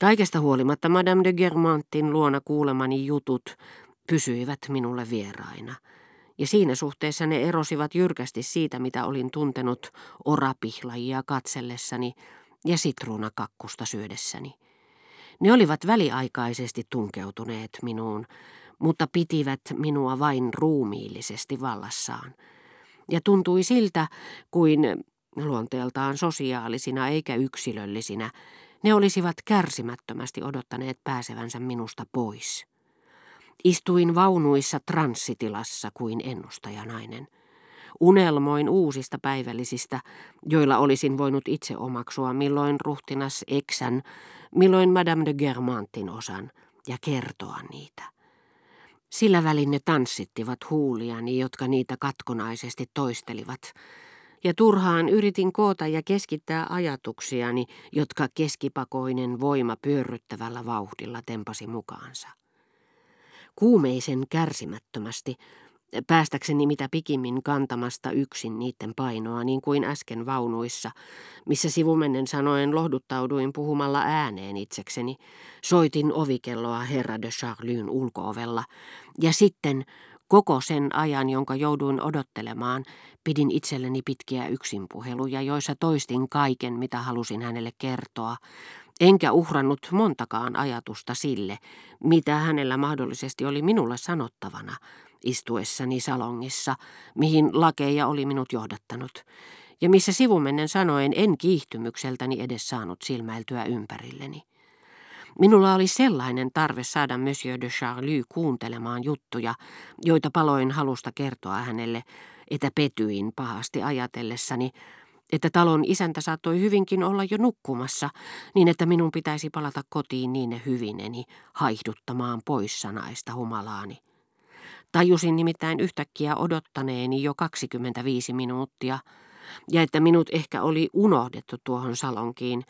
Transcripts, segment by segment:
Kaikesta huolimatta Madame de Germantin luona kuulemani jutut pysyivät minulle vieraina, ja siinä suhteessa ne erosivat jyrkästi siitä, mitä olin tuntenut orapihlajia katsellessani ja sitruunakakkusta syödessäni. Ne olivat väliaikaisesti tunkeutuneet minuun, mutta pitivät minua vain ruumiillisesti vallassaan. Ja tuntui siltä, kuin luonteeltaan sosiaalisina eikä yksilöllisinä, ne olisivat kärsimättömästi odottaneet pääsevänsä minusta pois. Istuin vaunuissa transsitilassa kuin ennustajanainen. Unelmoin uusista päivällisistä, joilla olisin voinut itse omaksua milloin ruhtinas Eksän, milloin Madame de Germantin osan, ja kertoa niitä. Sillä välin ne tanssittivat huuliani, jotka niitä katkonaisesti toistelivat, ja turhaan yritin koota ja keskittää ajatuksiani, jotka keskipakoinen voima pyörryttävällä vauhdilla tempasi mukaansa. Kuumeisen kärsimättömästi, päästäkseni mitä pikimmin kantamasta yksin niiden painoa, niin kuin äsken vaunuissa, missä sivumennen sanoen lohduttauduin puhumalla ääneen itsekseni, soitin ovikelloa herra de Charlyn ulkoovella, ja sitten Koko sen ajan, jonka jouduin odottelemaan, pidin itselleni pitkiä yksinpuheluja, joissa toistin kaiken, mitä halusin hänelle kertoa, enkä uhrannut montakaan ajatusta sille, mitä hänellä mahdollisesti oli minulle sanottavana, istuessani salongissa, mihin lakeja oli minut johdattanut, ja missä sivumennen sanoen en kiihtymykseltäni edes saanut silmäiltyä ympärilleni. Minulla oli sellainen tarve saada Monsieur de Charlie kuuntelemaan juttuja, joita paloin halusta kertoa hänelle, että petyin pahasti ajatellessani, että talon isäntä saattoi hyvinkin olla jo nukkumassa, niin että minun pitäisi palata kotiin niin hyvineni haihduttamaan poissa naista humalaani. Tajusin nimittäin yhtäkkiä odottaneeni jo 25 minuuttia, ja että minut ehkä oli unohdettu tuohon salonkiin,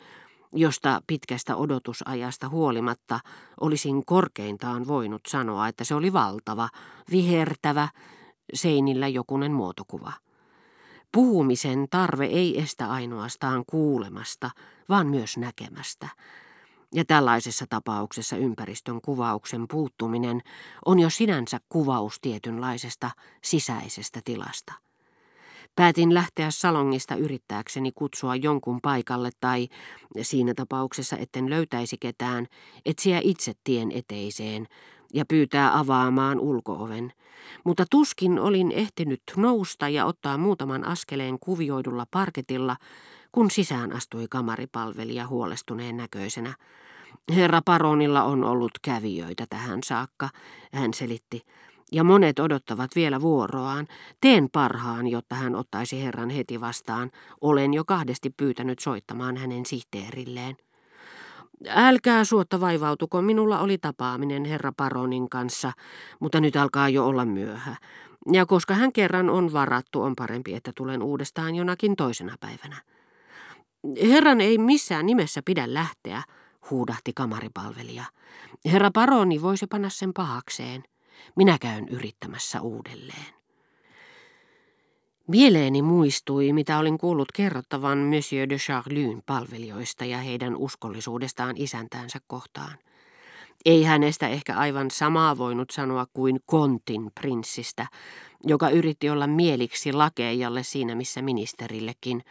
josta pitkästä odotusajasta huolimatta olisin korkeintaan voinut sanoa, että se oli valtava, vihertävä, seinillä jokunen muotokuva. Puhumisen tarve ei estä ainoastaan kuulemasta, vaan myös näkemästä. Ja tällaisessa tapauksessa ympäristön kuvauksen puuttuminen on jo sinänsä kuvaus tietynlaisesta sisäisestä tilasta. Päätin lähteä salongista yrittääkseni kutsua jonkun paikalle tai, siinä tapauksessa etten löytäisi ketään, etsiä itse tien eteiseen ja pyytää avaamaan ulkooven. Mutta tuskin olin ehtinyt nousta ja ottaa muutaman askeleen kuvioidulla parketilla, kun sisään astui kamaripalvelija huolestuneen näköisenä. Herra Paronilla on ollut kävijöitä tähän saakka, hän selitti ja monet odottavat vielä vuoroaan. Teen parhaan, jotta hän ottaisi herran heti vastaan. Olen jo kahdesti pyytänyt soittamaan hänen sihteerilleen. Älkää suotta vaivautuko, minulla oli tapaaminen herra Paronin kanssa, mutta nyt alkaa jo olla myöhä. Ja koska hän kerran on varattu, on parempi, että tulen uudestaan jonakin toisena päivänä. Herran ei missään nimessä pidä lähteä, huudahti kamaripalvelija. Herra Paroni voisi panna sen pahakseen. Minä käyn yrittämässä uudelleen. Mieleeni muistui, mitä olin kuullut kerrottavan Monsieur de Charlyn palvelijoista ja heidän uskollisuudestaan isäntäänsä kohtaan. Ei hänestä ehkä aivan samaa voinut sanoa kuin Kontin prinssistä, joka yritti olla mieliksi lakeijalle siinä missä ministerillekin,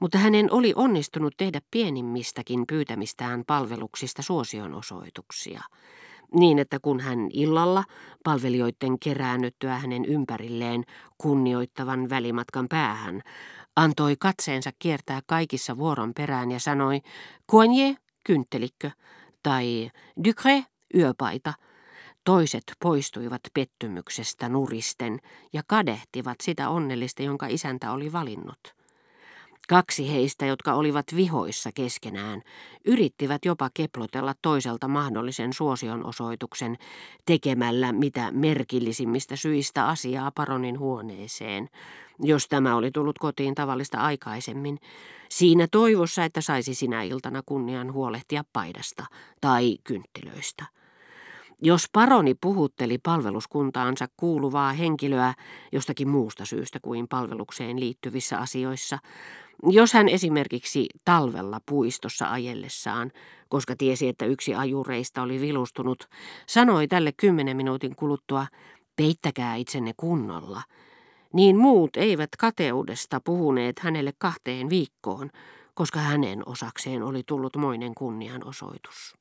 mutta hänen oli onnistunut tehdä pienimmistäkin pyytämistään palveluksista suosionosoituksia – niin että kun hän illalla palvelijoiden keräännyttyä hänen ympärilleen kunnioittavan välimatkan päähän, antoi katseensa kiertää kaikissa vuoron perään ja sanoi Coignet, kynttelikkö, tai Ducré, yöpaita. Toiset poistuivat pettymyksestä nuristen ja kadehtivat sitä onnellista, jonka isäntä oli valinnut. Kaksi heistä, jotka olivat vihoissa keskenään, yrittivät jopa keplotella toiselta mahdollisen suosionosoituksen tekemällä mitä merkillisimmistä syistä asiaa paronin huoneeseen, jos tämä oli tullut kotiin tavallista aikaisemmin, siinä toivossa, että saisi sinä iltana kunnian huolehtia paidasta tai kynttilöistä. Jos paroni puhutteli palveluskuntaansa kuuluvaa henkilöä jostakin muusta syystä kuin palvelukseen liittyvissä asioissa, jos hän esimerkiksi talvella puistossa ajellessaan, koska tiesi, että yksi ajureista oli vilustunut, sanoi tälle kymmenen minuutin kuluttua, peittäkää itsenne kunnolla, niin muut eivät kateudesta puhuneet hänelle kahteen viikkoon, koska hänen osakseen oli tullut moinen kunnianosoitus.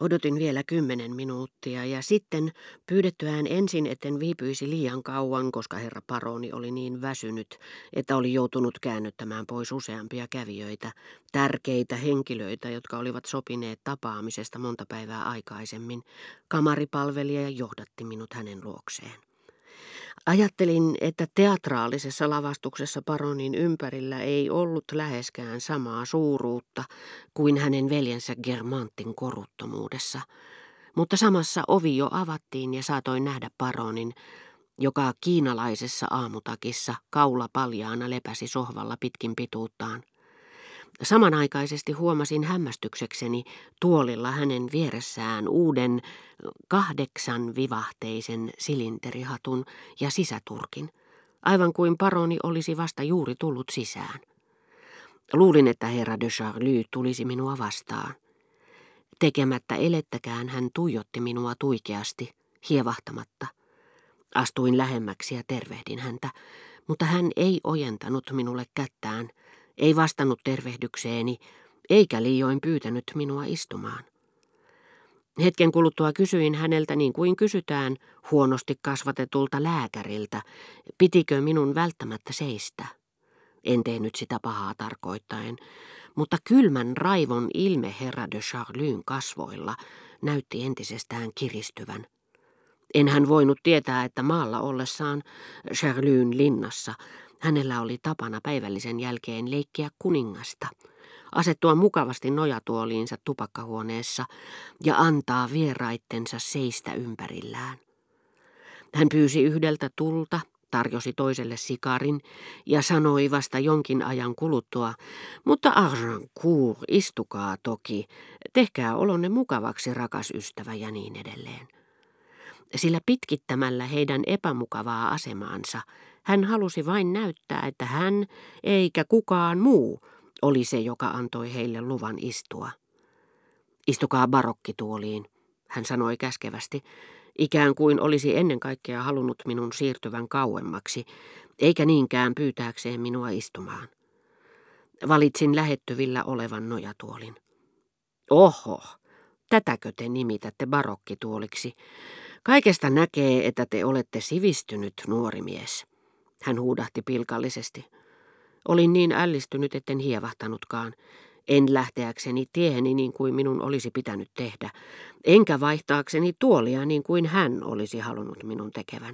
Odotin vielä kymmenen minuuttia ja sitten pyydettyään ensin, etten viipyisi liian kauan, koska herra paroni oli niin väsynyt, että oli joutunut käännyttämään pois useampia kävijöitä, tärkeitä henkilöitä, jotka olivat sopineet tapaamisesta monta päivää aikaisemmin. Kamaripalvelija johdatti minut hänen luokseen. Ajattelin, että teatraalisessa lavastuksessa paronin ympärillä ei ollut läheskään samaa suuruutta kuin hänen veljensä Germantin koruttomuudessa, mutta samassa ovi jo avattiin ja saatoin nähdä paronin, joka kiinalaisessa aamutakissa kaula paljaana lepäsi sohvalla pitkin pituuttaan. Samanaikaisesti huomasin hämmästyksekseni tuolilla hänen vieressään uuden kahdeksan vivahteisen silinterihatun ja sisäturkin, aivan kuin paroni olisi vasta juuri tullut sisään. Luulin, että herra de Charlie tulisi minua vastaan. Tekemättä elettäkään hän tuijotti minua tuikeasti, hievahtamatta. Astuin lähemmäksi ja tervehdin häntä, mutta hän ei ojentanut minulle kättään – ei vastannut tervehdykseeni, eikä liioin pyytänyt minua istumaan. Hetken kuluttua kysyin häneltä niin kuin kysytään huonosti kasvatetulta lääkäriltä, pitikö minun välttämättä seistä. En tehnyt sitä pahaa tarkoittaen, mutta kylmän raivon ilme herra de Charlyn kasvoilla näytti entisestään kiristyvän. En hän voinut tietää, että maalla ollessaan Charlyn linnassa Hänellä oli tapana päivällisen jälkeen leikkiä kuningasta, asettua mukavasti nojatuoliinsa tupakkahuoneessa ja antaa vieraittensa seistä ympärillään. Hän pyysi yhdeltä tulta, tarjosi toiselle sikarin ja sanoi vasta jonkin ajan kuluttua, mutta Arjancourt, istukaa toki, tehkää olonne mukavaksi, rakas ystävä ja niin edelleen. Sillä pitkittämällä heidän epämukavaa asemaansa hän halusi vain näyttää, että hän eikä kukaan muu oli se, joka antoi heille luvan istua. Istukaa barokkituoliin, hän sanoi käskevästi, ikään kuin olisi ennen kaikkea halunnut minun siirtyvän kauemmaksi, eikä niinkään pyytääkseen minua istumaan. Valitsin lähettyvillä olevan nojatuolin. Oho, tätäkö te nimitätte barokkituoliksi? Kaikesta näkee, että te olette sivistynyt nuori mies. Hän huudahti pilkallisesti. Olin niin ällistynyt, etten hievahtanutkaan. En lähteäkseni tieheni niin kuin minun olisi pitänyt tehdä, enkä vaihtaakseni tuolia niin kuin hän olisi halunnut minun tekevän.